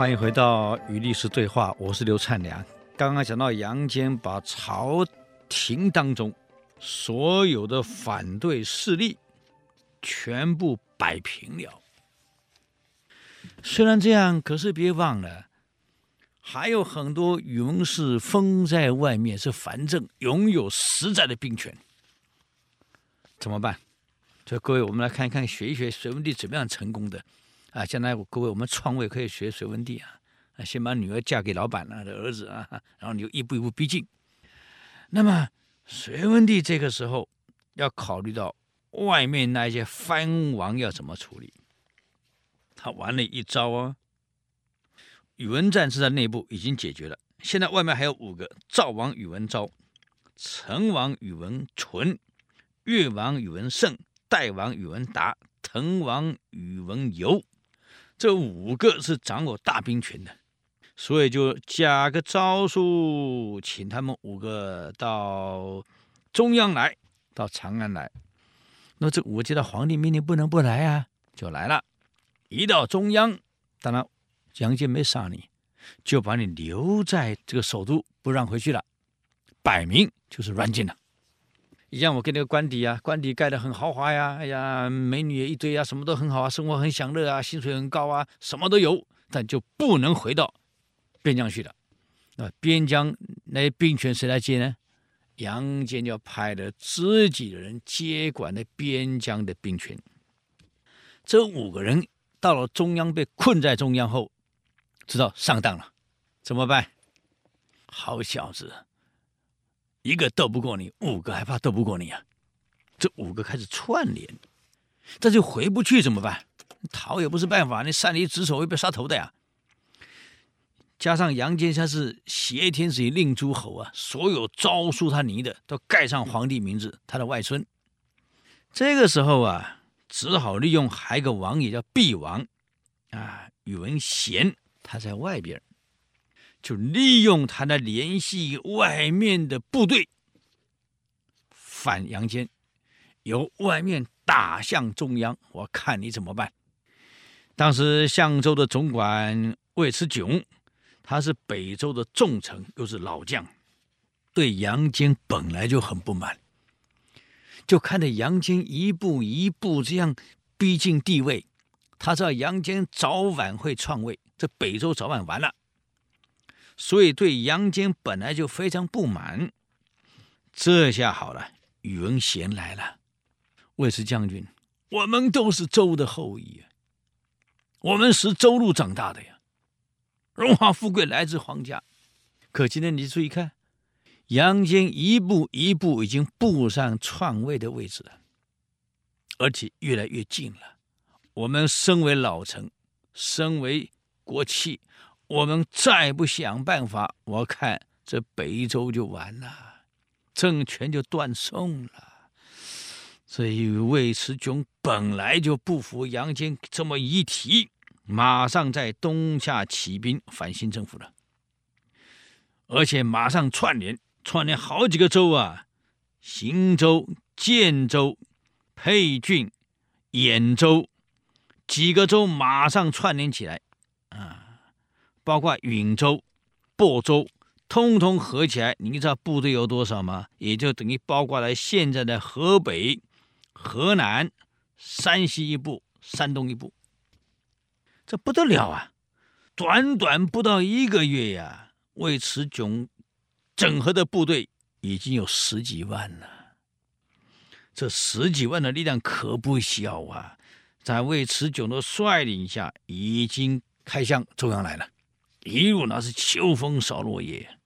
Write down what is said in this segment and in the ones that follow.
欢迎回到与历史对话，我是刘灿良。刚刚讲到杨坚把朝廷当中所有的反对势力全部摆平了。虽然这样，可是别忘了，还有很多勇士封在外面，是藩镇，拥有实在的兵权。怎么办？所以各位，我们来看一看，学一学隋文帝怎么样成功的。啊，将来各位我们创位可以学隋文帝啊，啊，先把女儿嫁给老板了的儿子啊，然后你就一步一步逼近。那么隋文帝这个时候要考虑到外面那些藩王要怎么处理，他玩了一招啊。宇文战是在内部已经解决了，现在外面还有五个：赵王宇文昭、成王宇文纯、越王宇文盛、代王宇文达、滕王宇文游。这五个是掌握大兵权的，所以就加个招数，请他们五个到中央来，到长安来。那这五个接到皇帝命令，不能不来啊，就来了。一到中央，当然杨坚没杀你，就把你留在这个首都，不让回去了，摆明就是软禁了。一样，我跟那个官邸啊，官邸盖得很豪华呀，哎呀，美女一堆啊，什么都很好啊，生活很享乐啊，薪水很高啊，什么都有，但就不能回到边疆去了。那边疆那些兵权谁来接呢？杨坚就派了自己的人接管了边疆的兵权。这五个人到了中央，被困在中央后，知道上当了，怎么办？好小子！一个斗不过你，五个还怕斗不过你啊？这五个开始串联，这就回不去怎么办？逃也不是办法，你擅离职守会被杀头的呀。加上杨坚他是挟天子以令诸侯啊，所有招书他拟的都盖上皇帝名字，他的外孙。这个时候啊，只好利用还有个王爷叫毕王啊，宇文贤他在外边。就利用他来联系外面的部队，反杨坚，由外面打向中央，我看你怎么办。当时相州的总管尉迟迥，他是北周的重臣，又是老将，对杨坚本来就很不满，就看着杨坚一步一步这样逼近帝位，他知道杨坚早晚会篡位，这北周早晚完了。所以对杨坚本来就非常不满，这下好了，宇文贤来了，尉迟将军，我们都是周的后裔，我们是周禄长大的呀，荣华富贵来自皇家。可今天你注意看，杨坚一步一步已经步上篡位的位置了，而且越来越近了。我们身为老臣，身为国戚。我们再不想办法，我看这北周就完了，政权就断送了。所以尉迟迥本来就不服杨坚这么一提，马上在东夏起兵反新政府了，而且马上串联串联好几个州啊，邢州、建州、沛郡、兖州几个州马上串联起来。包括允州、亳州，通通合起来，你知道部队有多少吗？也就等于包括了现在的河北、河南、山西一部、山东一部，这不得了啊！短短不到一个月呀，尉迟迥整合的部队已经有十几万了。这十几万的力量可不小啊！在尉迟迥的率领下，已经开向中央来了。一路那是秋风扫落叶。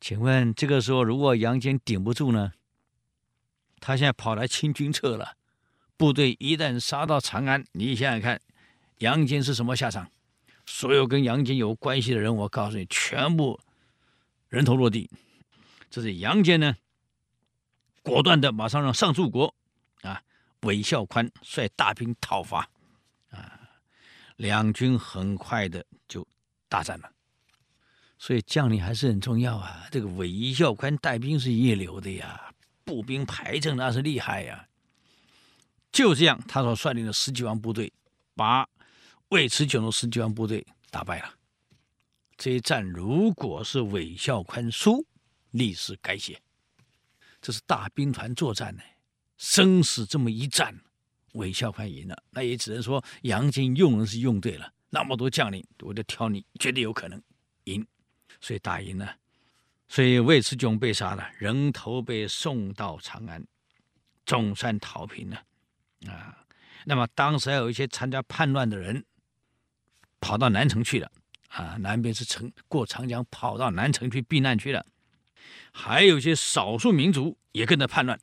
请问这个时候，如果杨坚顶不住呢？他现在跑来清君侧了，部队一旦杀到长安，你想想看，杨坚是什么下场？所有跟杨坚有关系的人，我告诉你，全部人头落地。这是杨坚呢，果断的马上让上柱国啊，韦孝宽率大兵讨伐啊，两军很快的就。大战了，所以将领还是很重要啊。这个韦孝宽带兵是一流的呀，步兵排阵那是厉害呀。就这样，他所率领的十几万部队，把尉迟迥的十几万部队打败了。这一战如果是韦孝宽输，历史改写。这是大兵团作战呢，生死这么一战，韦孝宽赢了，那也只能说杨坚用人是用对了。那么多将领，我就挑你，绝对有可能赢，所以打赢了。所以尉迟迥被杀了，人头被送到长安，总算逃平了啊。那么当时还有一些参加叛乱的人跑到南城去了啊，南边是城，过长江跑到南城去避难去了。还有一些少数民族也跟着叛乱，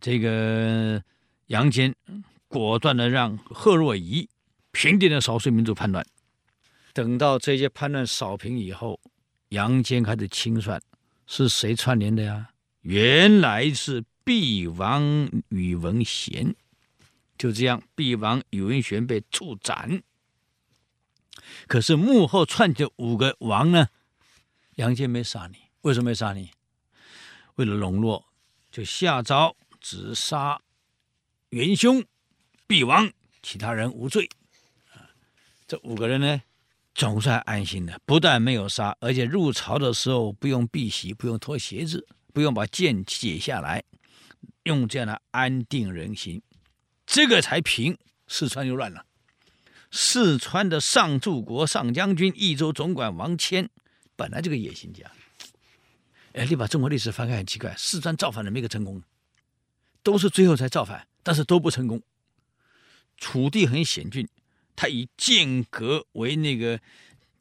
这个杨坚果断的让贺若仪平定了少数民族叛乱。等到这些叛乱扫平以后，杨坚开始清算，是谁串联的呀？原来是毕王宇文贤。就这样，毕王宇文贤被处斩。可是幕后串起五个王呢？杨坚没杀你。为什么没杀你？为了笼络，就下诏只杀元凶毕王，其他人无罪。这五个人呢，总算安心了。不但没有杀，而且入朝的时候不用避席，不用脱鞋子，不用把剑解下来，用这样来安定人心。这个才平，四川又乱了。四川的上柱国上将军、益州总管王谦，本来这个野心家。哎，你把中国历史翻开，很奇怪，四川造反的没个成功，都是最后才造反，但是都不成功。楚地很险峻，他以剑阁为那个，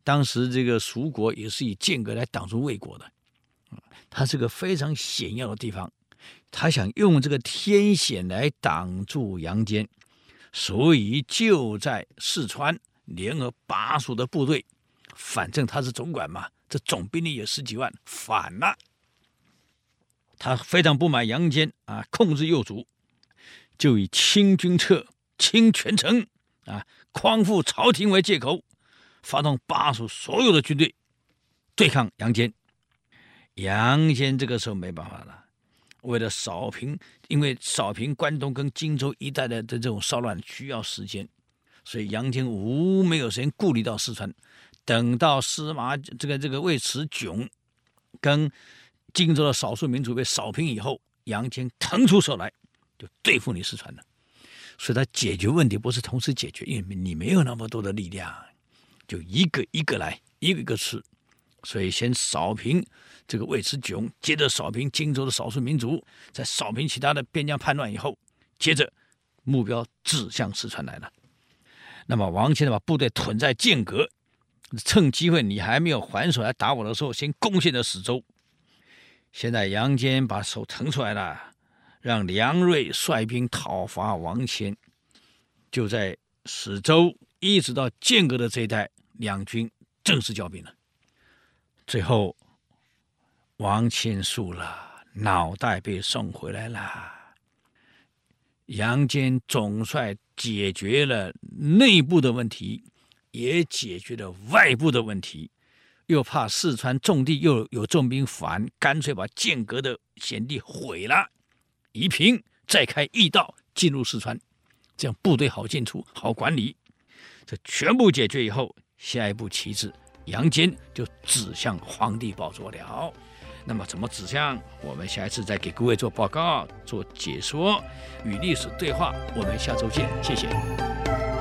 当时这个蜀国也是以剑阁来挡住魏国的，他是个非常险要的地方，他想用这个天险来挡住杨坚，所以就在四川联合巴蜀的部队，反正他是总管嘛。这总兵力有十几万，反了。他非常不满杨坚啊，控制右足，就以清君侧、清全城啊、匡复朝廷为借口，发动巴蜀所有的军队对抗杨坚。杨坚这个时候没办法了，为了扫平，因为扫平关东跟荆州一带的的这种骚乱需要时间，所以杨坚无没有时间顾虑到四川。等到司马这个这个尉迟迥跟荆州的少数民族被扫平以后，杨坚腾出手来就对付你四川了。所以他解决问题不是同时解决，因为你没有那么多的力量，就一个一个来，一个一个吃。所以先扫平这个尉迟迥，接着扫平荆州的少数民族，再扫平其他的边疆叛乱以后，接着目标指向四川来了。那么王谦把部队屯在剑阁。趁机会，你还没有还手来打我的时候，先攻陷了史州。现在杨坚把手腾出来了，让梁瑞率兵讨伐王谦。就在始州一直到剑阁的这一带，两军正式交兵了。最后，王谦输了，脑袋被送回来了。杨坚总帅解决了内部的问题。也解决了外部的问题，又怕四川重地又有重兵反，干脆把剑阁的险地毁了，夷平，再开驿道进入四川，这样部队好进出，好管理。这全部解决以后，下一步旗帜杨坚就指向皇帝宝座了。那么怎么指向？我们下一次再给各位做报告、做解说，与历史对话。我们下周见，谢谢。